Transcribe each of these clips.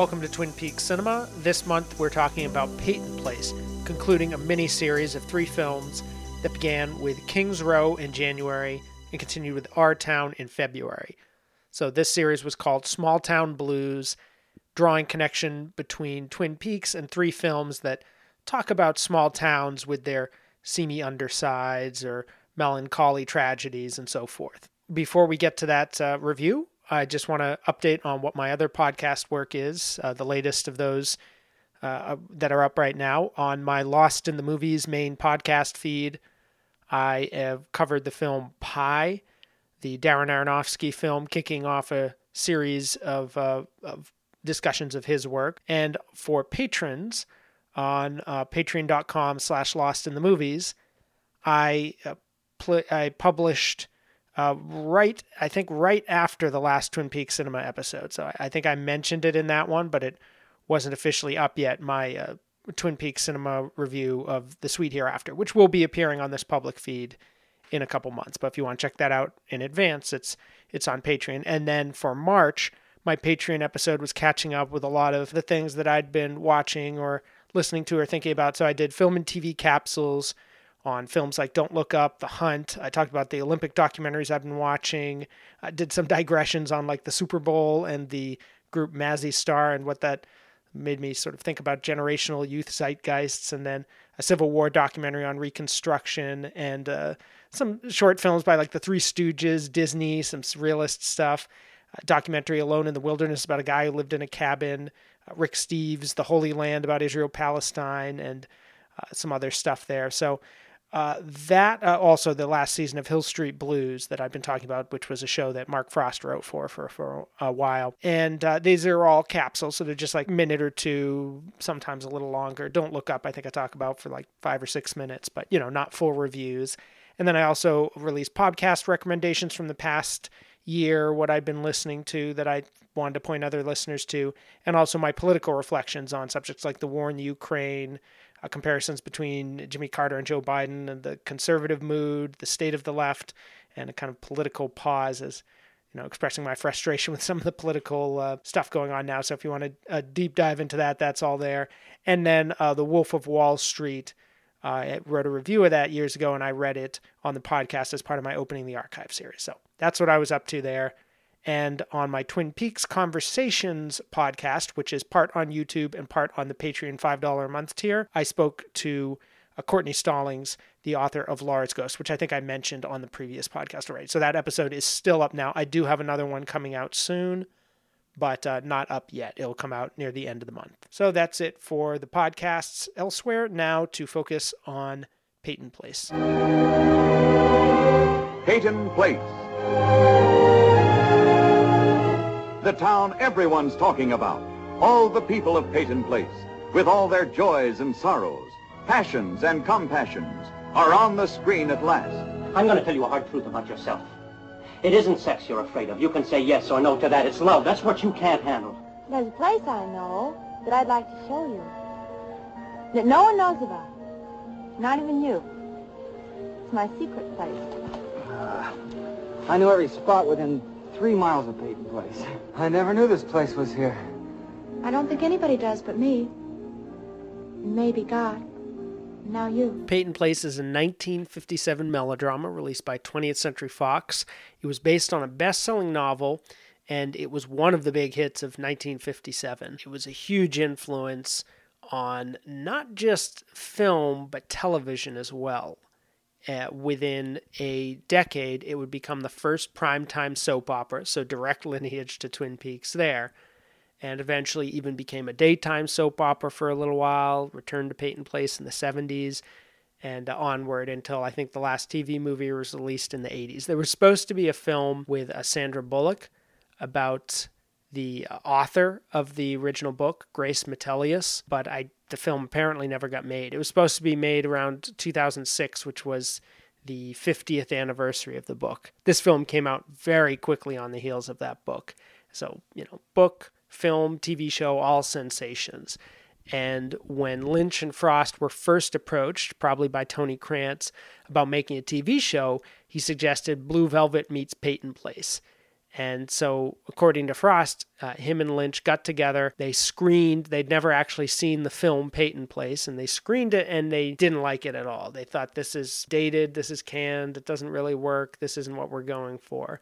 Welcome to Twin Peaks Cinema. This month we're talking about Peyton Place, concluding a mini series of three films that began with Kings Row in January and continued with Our Town in February. So this series was called Small Town Blues, drawing connection between Twin Peaks and three films that talk about small towns with their seamy undersides or melancholy tragedies and so forth. Before we get to that uh, review, I just want to update on what my other podcast work is, uh, the latest of those uh, uh, that are up right now. On my Lost in the Movies main podcast feed, I have covered the film Pi, the Darren Aronofsky film, kicking off a series of, uh, of discussions of his work. And for patrons on uh, patreon.com slash lost in the movies, I, uh, pl- I published uh, right, I think right after the last Twin Peaks Cinema episode. So I, I think I mentioned it in that one, but it wasn't officially up yet. My uh, Twin Peaks Cinema review of The Sweet Hereafter, which will be appearing on this public feed in a couple months. But if you want to check that out in advance, it's it's on Patreon. And then for March, my Patreon episode was catching up with a lot of the things that I'd been watching or listening to or thinking about. So I did film and TV capsules on films like Don't Look Up, The Hunt. I talked about the Olympic documentaries I've been watching. I did some digressions on like the Super Bowl and the group Mazzy Star and what that made me sort of think about generational youth zeitgeists, and then a Civil War documentary on Reconstruction, and uh, some short films by like the Three Stooges, Disney, some realist stuff. A documentary Alone in the Wilderness about a guy who lived in a cabin. Uh, Rick Steves, The Holy Land about Israel Palestine, and uh, some other stuff there. So uh, that uh, also the last season of Hill Street Blues that I've been talking about, which was a show that Mark Frost wrote for for for a while, and uh, these are all capsules, so they're just like minute or two, sometimes a little longer. Don't look up. I think I talk about for like five or six minutes, but you know, not full reviews. And then I also release podcast recommendations from the past year, what I've been listening to that I wanted to point other listeners to, and also my political reflections on subjects like the war in Ukraine uh, comparisons between Jimmy Carter and Joe Biden and the conservative mood, the state of the left, and a kind of political pause as you know, expressing my frustration with some of the political uh, stuff going on now. So if you want to uh, deep dive into that, that's all there. And then uh, The Wolf of Wall Street. Uh, I wrote a review of that years ago, and I read it on the podcast as part of my Opening the Archive series. So that's what I was up to there. And on my Twin Peaks Conversations podcast, which is part on YouTube and part on the Patreon $5 a month tier, I spoke to uh, Courtney Stallings, the author of Laura's Ghost, which I think I mentioned on the previous podcast already. So that episode is still up now. I do have another one coming out soon, but uh, not up yet. It'll come out near the end of the month. So that's it for the podcasts elsewhere. Now to focus on Peyton Place. Peyton Place. The town everyone's talking about. All the people of Peyton Place, with all their joys and sorrows, passions and compassions, are on the screen at last. I'm going to tell you a hard truth about yourself. It isn't sex you're afraid of. You can say yes or no to that. It's love. That's what you can't handle. There's a place I know that I'd like to show you. That no one knows about. Not even you. It's my secret place. Uh, I know every spot within three miles of Peyton Place. I never knew this place was here. I don't think anybody does but me. Maybe God. Now you. Peyton Place is a 1957 melodrama released by 20th Century Fox. It was based on a best selling novel, and it was one of the big hits of 1957. It was a huge influence on not just film, but television as well. Uh, within a decade, it would become the first primetime soap opera, so direct lineage to Twin Peaks there, and eventually even became a daytime soap opera for a little while, returned to Peyton Place in the 70s, and uh, onward until I think the last TV movie was released in the 80s. There was supposed to be a film with uh, Sandra Bullock about the uh, author of the original book, Grace Metalious, but I the film apparently never got made. It was supposed to be made around 2006, which was the 50th anniversary of the book. This film came out very quickly on the heels of that book. So, you know, book, film, TV show, all sensations. And when Lynch and Frost were first approached, probably by Tony Krantz, about making a TV show, he suggested Blue Velvet meets Peyton Place. And so, according to Frost, uh, him and Lynch got together. They screened, they'd never actually seen the film Peyton Place, and they screened it and they didn't like it at all. They thought this is dated, this is canned, it doesn't really work, this isn't what we're going for.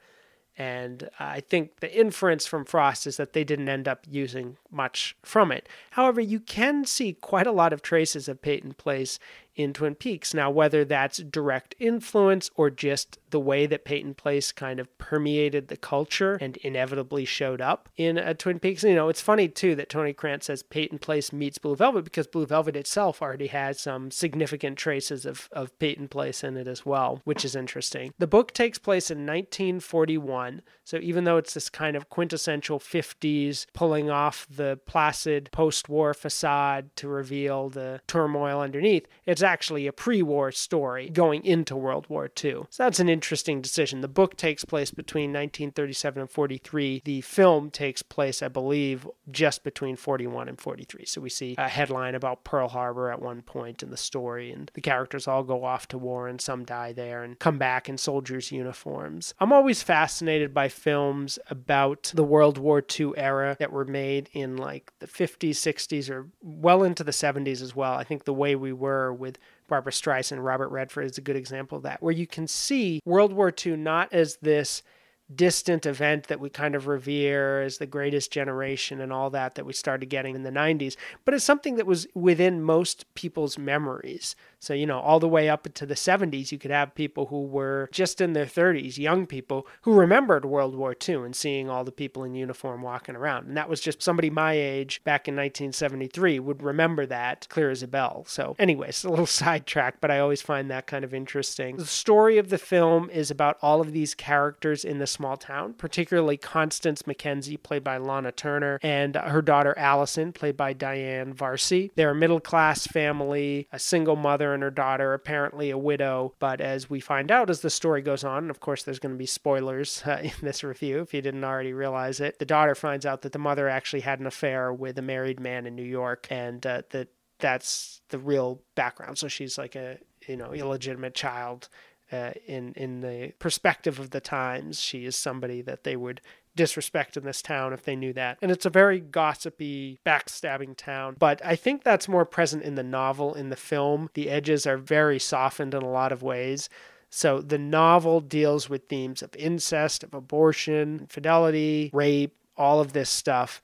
And I think the inference from Frost is that they didn't end up using much from it. However, you can see quite a lot of traces of Peyton Place in Twin Peaks. Now, whether that's direct influence or just the way that Peyton Place kind of permeated the culture and inevitably showed up in a Twin Peaks. You know, it's funny too that Tony Krantz says Peyton Place meets Blue Velvet because Blue Velvet itself already has some significant traces of, of Peyton Place in it as well, which is interesting. The book takes place in 1941, so even though it's this kind of quintessential 50s pulling off the placid post war facade to reveal the turmoil underneath, it's actually a pre war story going into World War II. So that's an interesting decision. The book takes place between 1937 and 43. The film takes place, I believe, just between 41 and 43. So we see a headline about Pearl Harbor at one point in the story, and the characters all go off to war and some die there and come back in soldiers' uniforms. I'm always fascinated by films about the World War II era that were made in like the 50s, 60s, or well into the 70s as well. I think the way we were with Barbra Streisand, Robert Redford is a good example of that, where you can see World War II not as this distant event that we kind of revere as the greatest generation and all that that we started getting in the 90s, but it's something that was within most people's memories. So, you know, all the way up into the 70s, you could have people who were just in their 30s, young people who remembered World War II and seeing all the people in uniform walking around. And that was just somebody my age back in 1973 would remember that clear as a bell. So, anyways, a little sidetrack, but I always find that kind of interesting. The story of the film is about all of these characters in the small town, particularly Constance Mackenzie, played by Lana Turner, and her daughter Allison, played by Diane Varsi. They're a middle class family, a single mother and her daughter, apparently a widow. But as we find out as the story goes on, and of course, there's going to be spoilers uh, in this review if you didn't already realize it, the daughter finds out that the mother actually had an affair with a married man in New York, and uh, that that's the real background. So she's like a you know illegitimate child uh, in in the perspective of the times, she is somebody that they would disrespect in this town if they knew that. And it's a very gossipy, backstabbing town. But I think that's more present in the novel. In the film, the edges are very softened in a lot of ways. So the novel deals with themes of incest, of abortion, infidelity, rape, all of this stuff.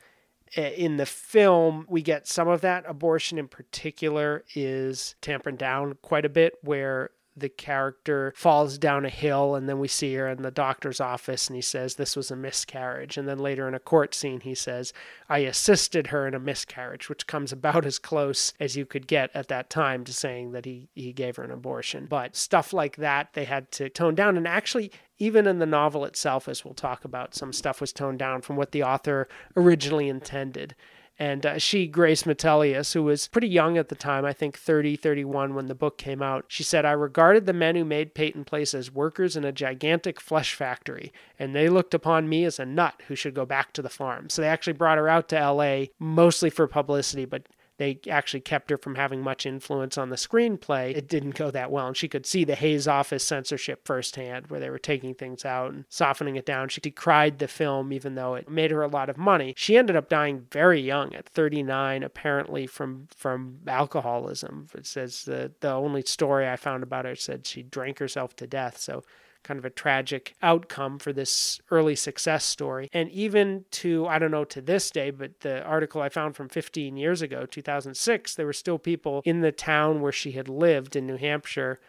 In the film, we get some of that. Abortion, in particular, is tampered down quite a bit, where the character falls down a hill and then we see her in the doctor's office and he says this was a miscarriage. And then later in a court scene he says i assisted her in a miscarriage which comes about as close as you could get at that time to saying that he, he gave her an abortion. But stuff like that they had to tone down. And actually even in the novel itself as we'll talk about some stuff was toned down from what the author originally intended and uh, she, Grace Metalious, who was pretty young at the time, I think 30, 31 when the book came out, she said, I regarded the men who made Peyton Place as workers in a gigantic flesh factory, and they looked upon me as a nut who should go back to the farm. So they actually brought her out to LA mostly for publicity, but they actually kept her from having much influence on the screenplay, it didn't go that well. And she could see the Hays office censorship firsthand, where they were taking things out and softening it down. She decried the film, even though it made her a lot of money. She ended up dying very young, at 39, apparently from from alcoholism. It says the the only story I found about her said she drank herself to death. So kind of a tragic outcome for this early success story. And even to, I don't know to this day, but the article I found from 15 years ago, 2006, there were still people in the town where she had lived in New Hampshire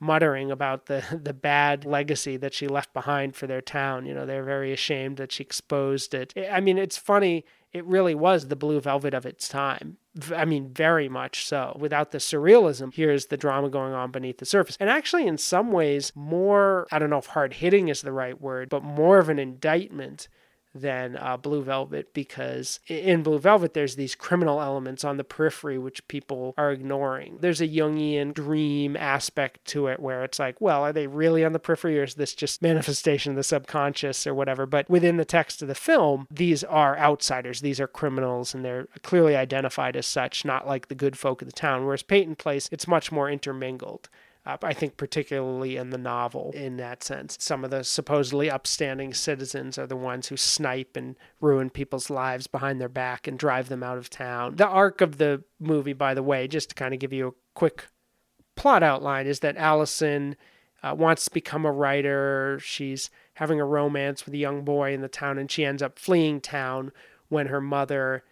muttering about the the bad legacy that she left behind for their town. You know, they're very ashamed that she exposed it. I mean, it's funny it really was the blue velvet of its time. I mean, very much so. Without the surrealism, here's the drama going on beneath the surface. And actually, in some ways, more, I don't know if hard hitting is the right word, but more of an indictment than uh, Blue Velvet because in Blue Velvet there's these criminal elements on the periphery which people are ignoring. There's a Jungian dream aspect to it where it's like, well, are they really on the periphery or is this just manifestation of the subconscious or whatever? But within the text of the film, these are outsiders, these are criminals, and they're clearly identified as such, not like the good folk of the town. Whereas Peyton Place, it's much more intermingled. Uh, I think particularly in the novel, in that sense, some of the supposedly upstanding citizens are the ones who snipe and ruin people's lives behind their back and drive them out of town. The arc of the movie, by the way, just to kind of give you a quick plot outline, is that Allison uh, wants to become a writer. She's having a romance with a young boy in the town, and she ends up fleeing town when her mother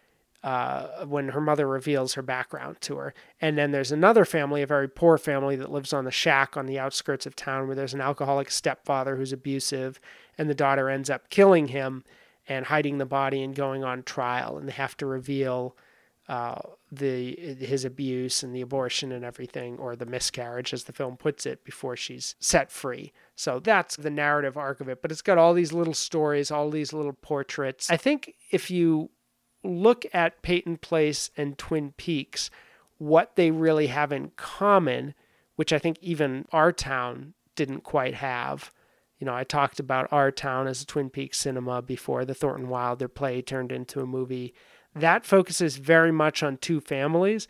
uh, when her mother reveals her background to her. And then there's another family, a very poor family, that lives on the shack on the outskirts of town where there's an alcoholic stepfather who's abusive, and the daughter ends up killing him and hiding the body and going on trial. And they have to reveal uh, the his abuse and the abortion and everything, or the miscarriage, as the film puts it, before she's set free. So that's the narrative arc of it. But it's got all these little stories, all these little portraits. I think if you look at Peyton Place and Twin Peaks, what they really have in common, which I think even our town didn't quite have. You know, I talked about our town as a Twin Peaks cinema before the Thornton Wilder play turned into a movie. That focuses very much on two families.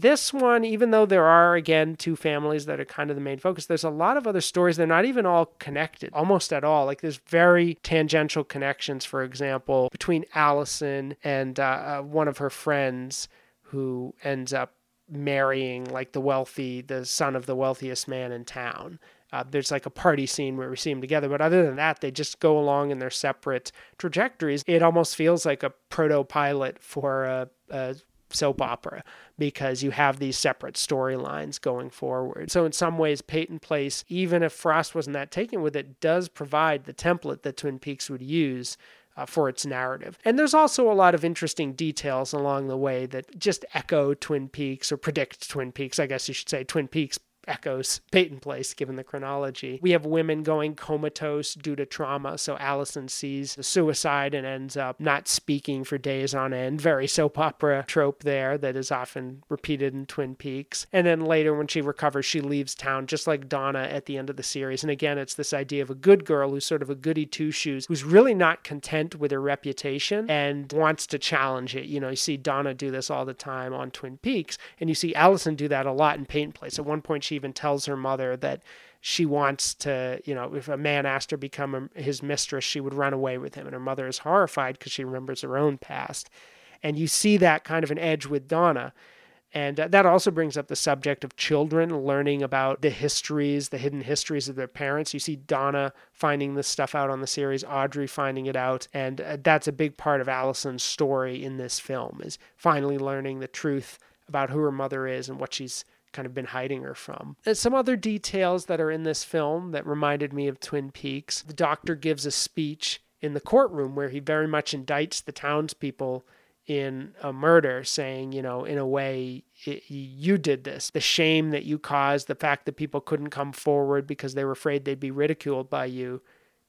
This one, even though there are again two families that are kind of the main focus, there's a lot of other stories. They're not even all connected, almost at all. Like there's very tangential connections, for example, between Allison and uh, uh, one of her friends who ends up marrying like the wealthy, the son of the wealthiest man in town. Uh, there's like a party scene where we see them together, but other than that, they just go along in their separate trajectories. It almost feels like a proto pilot for a, a soap opera because you have these separate storylines going forward. So, in some ways, Peyton Place, even if Frost wasn't that taken with it, does provide the template that Twin Peaks would use. Uh, for its narrative. And there's also a lot of interesting details along the way that just echo Twin Peaks or predict Twin Peaks. I guess you should say Twin Peaks echoes Peyton Place, given the chronology. We have women going comatose due to trauma. So Allison sees the suicide and ends up not speaking for days on end. Very soap opera trope there that is often repeated in Twin Peaks. And then later, when she recovers, she leaves town, just like Donna at the end of the series. And again, it's this idea of a good girl who's sort of a goody two shoes, who's really not content with her reputation and wants to challenge it. You know, you see Donna do this all the time on Twin Peaks, and you see Allison do that a lot in Peyton Place. At one point, she even tells her mother that she wants to, you know, if a man asked her to become his mistress, she would run away with him. And her mother is horrified because she remembers her own past. And you see that kind of an edge with Donna. And uh, that also brings up the subject of children learning about the histories, the hidden histories of their parents. You see Donna finding this stuff out on the series, Audrey finding it out, and uh, that's a big part of Allison's story in this film is finally learning the truth about who her mother is and what she's kind of been hiding her from. And some other details that are in this film that reminded me of Twin Peaks. The doctor gives a speech in the courtroom where he very much indicts the townspeople in a murder, saying, you know, in a way, it, you did this. The shame that you caused, the fact that people couldn't come forward because they were afraid they'd be ridiculed by you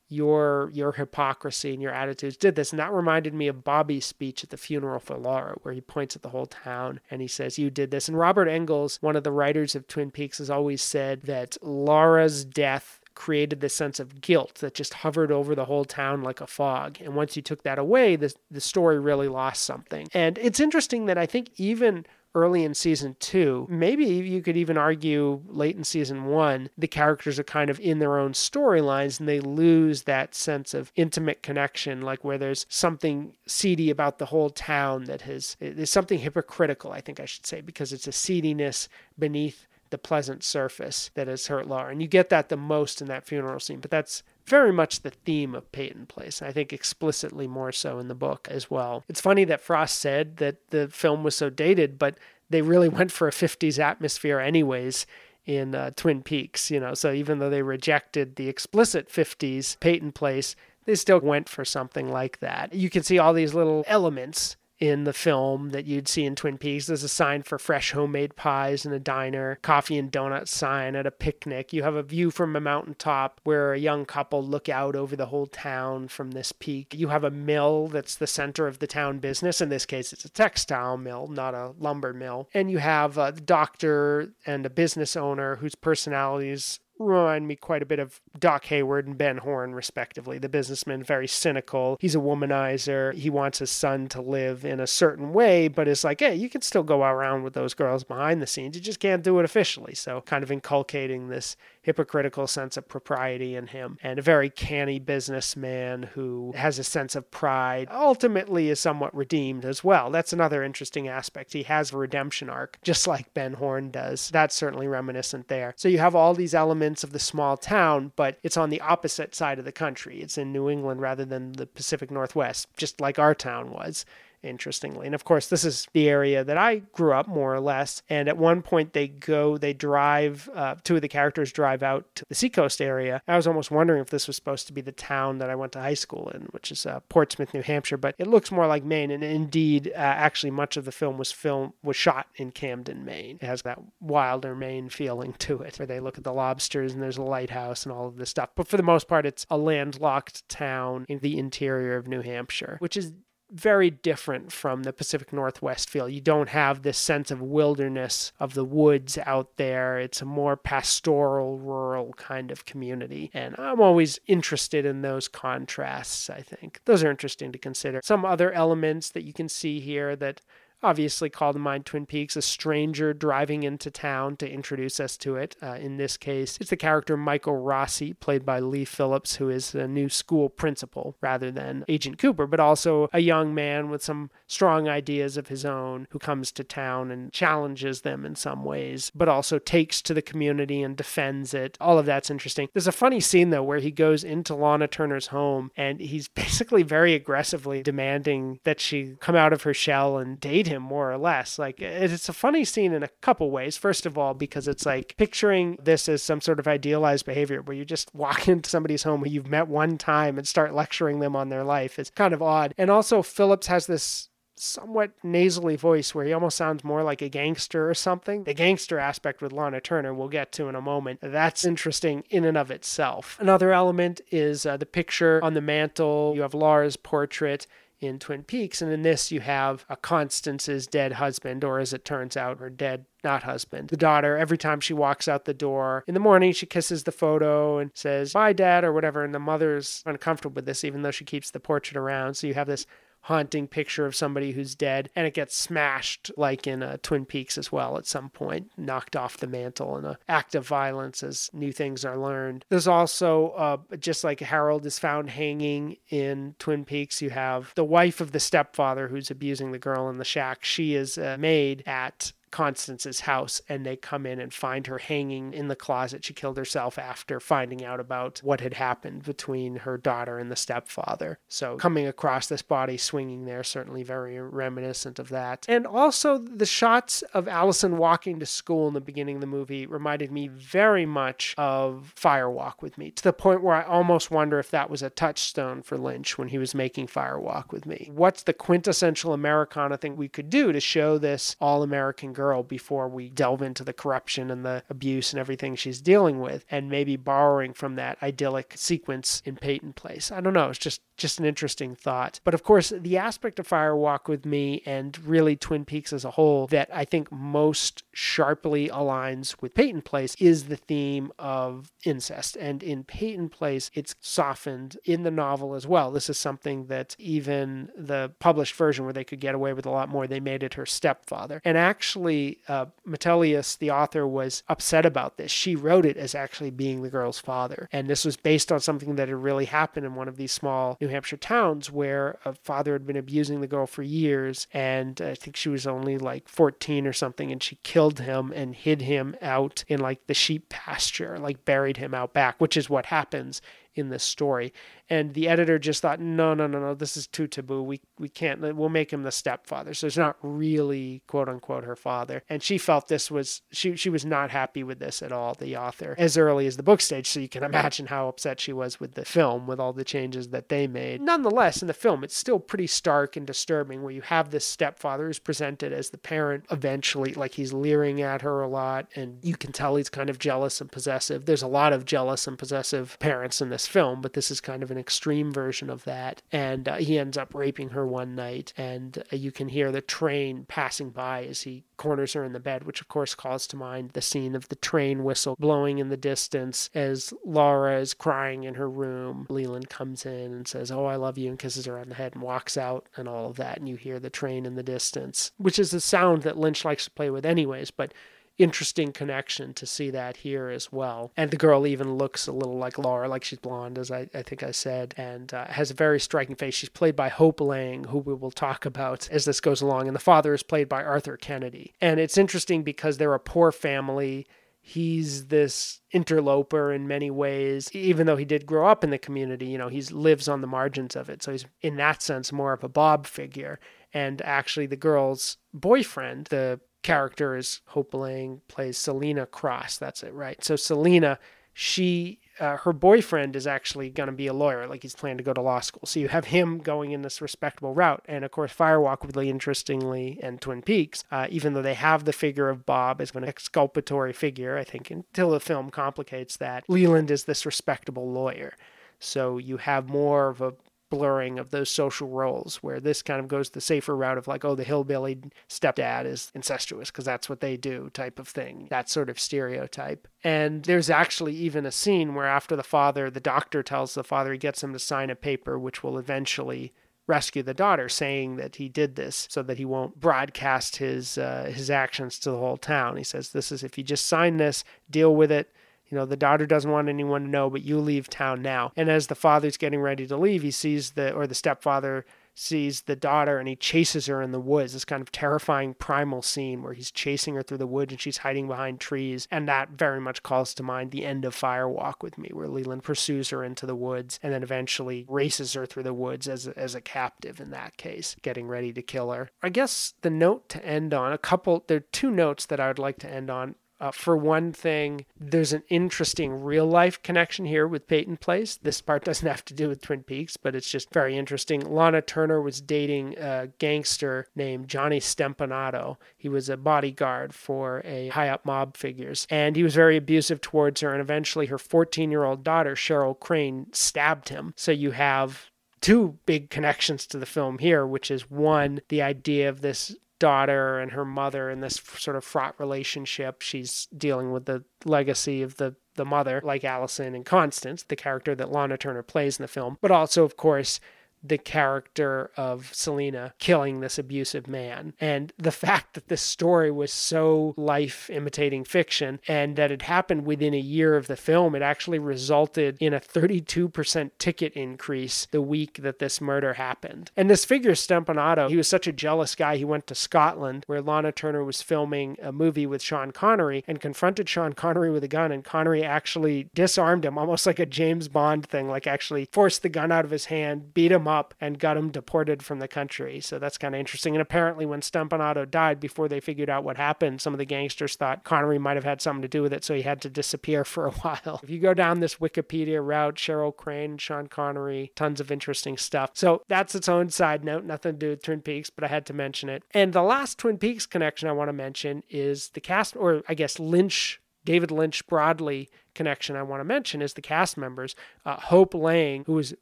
your your hypocrisy and your attitudes did this and that reminded me of bobby's speech at the funeral for laura where he points at the whole town and he says you did this and robert engels one of the writers of twin peaks has always said that laura's death created this sense of guilt that just hovered over the whole town like a fog. And once you took that away, the, the story really lost something. And it's interesting that I think even early in season two. Maybe you could even argue late in season one, the characters are kind of in their own storylines and they lose that sense of intimate connection, like where there's something seedy about the whole town that has, there's something hypocritical, I think I should say, because it's a seediness beneath the pleasant surface that has hurt Laura. And you get that the most in that funeral scene, but that's very much the theme of Peyton Place. I think explicitly more so in the book as well. It's funny that Frost said that the film was so dated, but they really went for a 50s atmosphere anyways in uh, Twin Peaks, you know. So even though they rejected the explicit 50s Peyton Place, they still went for something like that. You can see all these little elements in the film that you'd see in Twin Peaks. There's a sign for fresh homemade pies in a diner, coffee and donut sign at a picnic. You have a view from a mountaintop where a young couple look out over the whole town from this peak. You have a mill that's the center of the town business. In this case, it's a textile mill, not a lumber mill. And you have a doctor and a business owner whose personalities remind me quite a bit of Doc Hayward and Ben Horne, respectively. The businessman, very cynical. He's a womanizer. He wants his son to live in a certain way, but it's like, hey, you can still go around with those girls behind the scenes. You just can't do it officially. So, kind of inculcating this hypocritical sense of propriety in him, and a very canny businessman who has a sense of pride, ultimately is somewhat redeemed as well. That's another interesting aspect. He has a redemption arc, just like Ben Horne does. That's certainly reminiscent there. So you have all these elements of the small town, but it's on the opposite side of the country. It's in New England rather than the Pacific Northwest, just like our town was interestingly. And of course, this is the area that I grew up more or less. And at one point, they go, they drive, uh, two of the characters drive out to the seacoast area. I was almost wondering if this was supposed to be the town that I went to high school in, which is uh, Portsmouth, New Hampshire, but it looks more like Maine. And indeed, uh, actually, much of the film was filmed was shot in Camden, Maine. It has that wilder Maine feeling to it, where they look at the lobsters and there's a lighthouse and all of this stuff. But for the most part, it's a landlocked town in the interior of New Hampshire, which is very different from the Pacific Northwest feel. You don't have this sense of wilderness of the woods out there. It's a more pastoral, rural kind of community. And I'm always interested in those contrasts, I think. Those are interesting to consider. Some other elements that you can see here that obviously call to mind Twin Peaks, a stranger driving into town to introduce us to it. Uh, in this case, it's the character Michael Rossi, played by Lee Phillips, who is a new school principal rather than Agent Cooper, but also a young man with some strong ideas of his own who comes to town and challenges them in some ways, but also takes to the community and defends it. All of that's interesting. There's a funny scene, though, where he goes into Lana Turner's home and he's basically very aggressively demanding that she come out of her shell and date him him more or less. Like it's a funny scene in a couple ways. First of all, because it's like picturing this as some sort of idealized behavior where you just walk into somebody's home who you've met one time and start lecturing them on their life is kind of odd. And also Phillips has this somewhat nasally voice where he almost sounds more like a gangster or something. The gangster aspect with Lana Turner we'll get to in a moment. That's interesting in and of itself. Another element is uh, the picture on the mantle. You have Laura's portrait in Twin Peaks. And in this, you have a Constance's dead husband, or as it turns out, her dead not husband. The daughter, every time she walks out the door in the morning, she kisses the photo and says, Bye, dad, or whatever. And the mother's uncomfortable with this, even though she keeps the portrait around. So you have this haunting picture of somebody who's dead, and it gets smashed like in uh, Twin Peaks as well at some point, knocked off the mantle in an act of violence as new things are learned. There's also, uh, just like Harold is found hanging in Twin Peaks, you have the wife of the stepfather who's abusing the girl in the shack. She is a maid at Constance's house and they come in and find her hanging in the closet. She killed herself after finding out about what had happened between her daughter and the stepfather. So, coming across this body swinging there, certainly very reminiscent of that. And also, the shots of Allison walking to school in the beginning of the movie reminded me very much of Fire Walk with Me, to the point where I almost wonder if that was a touchstone for Lynch when he was making Fire Walk with Me. What's the quintessential Americana thing we could do to show this all American girl? before we delve into the corruption and the abuse and everything she's dealing with, and maybe borrowing from that idyllic sequence in Peyton Place. I don't know. It's just just an interesting thought. But of course, the aspect of Fire Walk with Me and really Twin Peaks as a whole that I think most sharply aligns with Peyton Place is the theme of incest. And in Peyton Place, it's softened in the novel as well. This is something that even the published version, where they could get away with a lot more, they made it her stepfather. And actually, uh, the author, was upset about this. She wrote it as actually being the girl's father. And this was based on something that had really happened in one of these small New Hampshire towns where a father had been abusing the girl for years. And I think she was only like 14 or something. And she killed him and hid him out in like the sheep pasture, like buried him out back, which is what happens in this story. And the editor just thought, no, no, no, no, this is too taboo. We we can't. We'll make him the stepfather. So it's not really quote unquote her father. And she felt this was she she was not happy with this at all. The author as early as the book stage. So you can imagine how upset she was with the film with all the changes that they made. Nonetheless, in the film, it's still pretty stark and disturbing where you have this stepfather who's presented as the parent eventually, like he's leering at her a lot, and you can tell he's kind of jealous and possessive. There's a lot of jealous and possessive parents in this film, but this is kind of an extreme version of that. And uh, he ends up raping her one night, and uh, you can hear the train passing by as he corners her in the bed, which of course calls to mind the scene of the train whistle blowing in the distance as Laura is crying in her room. Leland comes in and says, Oh, I love you, and kisses her on the head and walks out and all of that. And you hear the train in the distance, which is a sound that Lynch likes to play with, anyways, but interesting connection to see that here as well. And the girl even looks a little like Laura, like she's blonde, as I, I think I said, and uh, has a very striking face. She's played by Hope Lange, who we will talk about as this goes along. And the father is played by Arthur Kennedy. And it's interesting because they're a poor family. He's this interloper in many ways, even though he did grow up in the community, you know, he lives on the margins of it. So he's, in that sense, more of a Bob figure. And actually, the girl's boyfriend, the character is Hope Lange plays Selena Cross. That's it, right? So Selena, she uh, her boyfriend is actually going to be a lawyer, like he's planning to go to law school. So you have him going in this respectable route. And of course, Firewalk, really interestingly, and Twin Peaks, uh, even though they have the figure of Bob as an exculpatory figure, I think, until the film complicates that, Leland is this respectable lawyer. So you have more of a blurring of those social roles where this kind of goes the safer route of like oh the hillbilly stepdad is incestuous because that's what they do type of thing that sort of stereotype and there's actually even a scene where after the father the doctor tells the father he gets him to sign a paper which will eventually rescue the daughter, saying that he did this so that he won't broadcast his uh, his actions to the whole town. He says, "This is if you just sign this, deal with it. You know, the daughter doesn't want anyone to know, but you leave town now. And as the father's getting ready to leave, he sees the, or the stepfather sees the daughter and he chases her in the woods. This kind of terrifying primal scene where he's chasing her through the woods and she's hiding behind trees. And that very much calls to mind the end of Fire Walk with Me, where Leland pursues her into the woods and then eventually races her through the woods as a, as a captive in that case, getting ready to kill her. I guess the note to end on, a couple, there are two notes that I would like to end on. Uh, for one thing, there's an interesting real life connection here with Peyton Place. This part doesn't have to do with Twin Peaks, but it's just very interesting. Lana Turner was dating a gangster named Johnny Stompanato. He was a bodyguard for a high up mob figures, and he was very abusive towards her. And eventually, her 14 year old daughter, Cheryl Crane, stabbed him. So you have two big connections to the film here, which is one, the idea of this daughter and her mother in this sort of fraught relationship. She's dealing with the legacy of the the mother, like Allison and Constance, the character that Lana Turner plays in the film, but also, of course, the character of Selena killing this abusive man. And the fact that this story was so life imitating fiction and that it happened within a year of the film, it actually resulted in a 32% ticket increase the week that this murder happened. And this figure, Stompanato, he was such a jealous guy, he went to Scotland where Lana Turner was filming a movie with Sean Connery and confronted Sean Connery with a gun, and Connery actually disarmed him, almost like a James Bond thing, like actually forced the gun out of his hand, beat him up up and got him deported from the country. So that's kind of interesting. And apparently, when Stompanato died, before they figured out what happened, some of the gangsters thought Connery might have had something to do with it, so he had to disappear for a while. If you go down this Wikipedia route, Cheryl Crane, Sean Connery, tons of interesting stuff. So that's its own side note, nothing to do with Twin Peaks, but I had to mention it. And the last Twin Peaks connection I want to mention is the cast, or I guess Lynch David Lynch broadly connection I want to mention is the cast members. Uh, Hope Lange, who is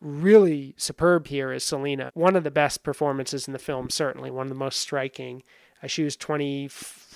really superb here as Selena, one of the best performances in the film, certainly one of the most striking. Uh, she was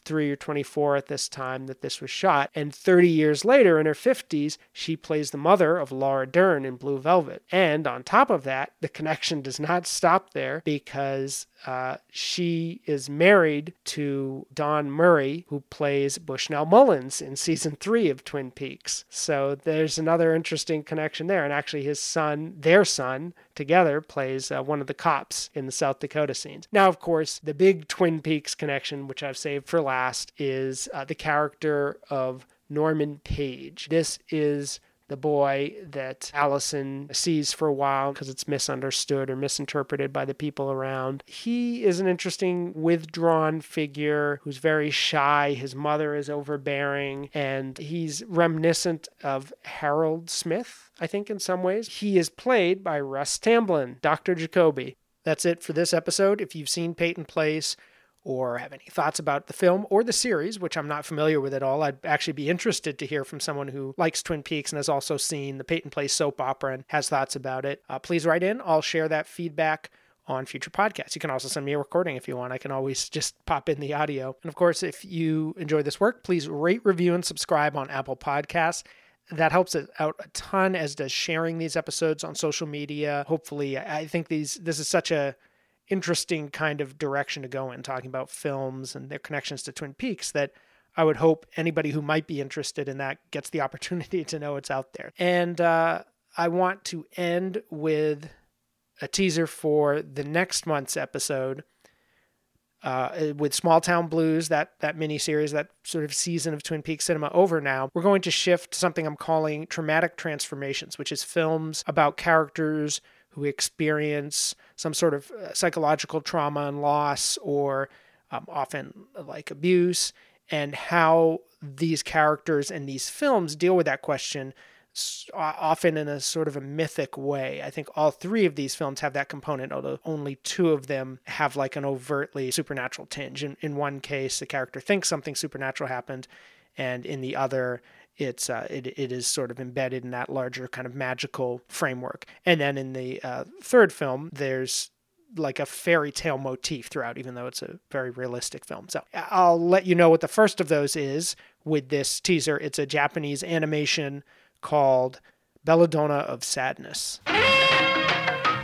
23 or 24 at this time that this was shot. And 30 years later, in her 50s, she plays the mother of Laura Dern in Blue Velvet. And on top of that, the connection does not stop there because uh, she is married to Don Murray, who plays Bushnell Mullins in season three of Twin Peaks. So there's another interesting connection there. And actually, his son, their son, together plays uh, one of the cops in the South Dakota scenes. Now, of course, the big Twin Peaks connection, which I've saved for last, is uh, the character of Norman Page. This is the boy that Allison sees for a while because it's misunderstood or misinterpreted by the people around. He is an interesting, withdrawn figure who's very shy. His mother is overbearing, and he's reminiscent of Harold Smith, I think, in some ways. He is played by Russ Tamblyn, Dr. Jacoby. That's it for this episode. If you've seen Peyton Place, or have any thoughts about the film or the series, which I'm not familiar with at all, I'd actually be interested to hear from someone who likes Twin Peaks and has also seen the Peyton Place soap opera and has thoughts about it. Uh, please write in. I'll share that feedback on future podcasts. You can also send me a recording if you want. I can always just pop in the audio. And of course, if you enjoy this work, please rate, review, and subscribe on Apple Podcasts. That helps it out a ton, as does sharing these episodes on social media. Hopefully, I think these this is such a interesting kind of direction to go in, talking about films and their connections to Twin Peaks, that I would hope anybody who might be interested in that gets the opportunity to know it's out there. And uh, I want to end with a teaser for the next month's episode. Uh, with Small Town Blues, that that mini series, that sort of season of Twin Peaks cinema over now, we're going to shift to something I'm calling traumatic transformations, which is films about characters who experience some sort of uh, psychological trauma and loss, or um, often like abuse, and how these characters and these films deal with that question often in a sort of a mythic way. I think all three of these films have that component, although only two of them have like an overtly supernatural tinge. In, in one case, the character thinks something supernatural happened, and in the other, it's uh, it, it is sort of embedded in that larger kind of magical framework. And then in the uh, third film, there's like a fairy tale motif throughout, even though it's a very realistic film. So I'll let you know what the first of those is with this teaser. It's a Japanese animation called Belladonna of Sadness.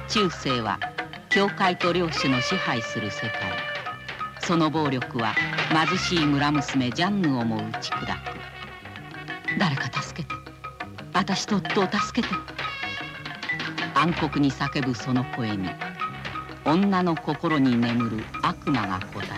中世は教会と領主の支配する世界その暴力は貧しい村娘ジャンヌをも打ち砕く 誰か助けて。私と夫を助けて。暗黒に叫ぶその声に女の心に眠る悪魔が答え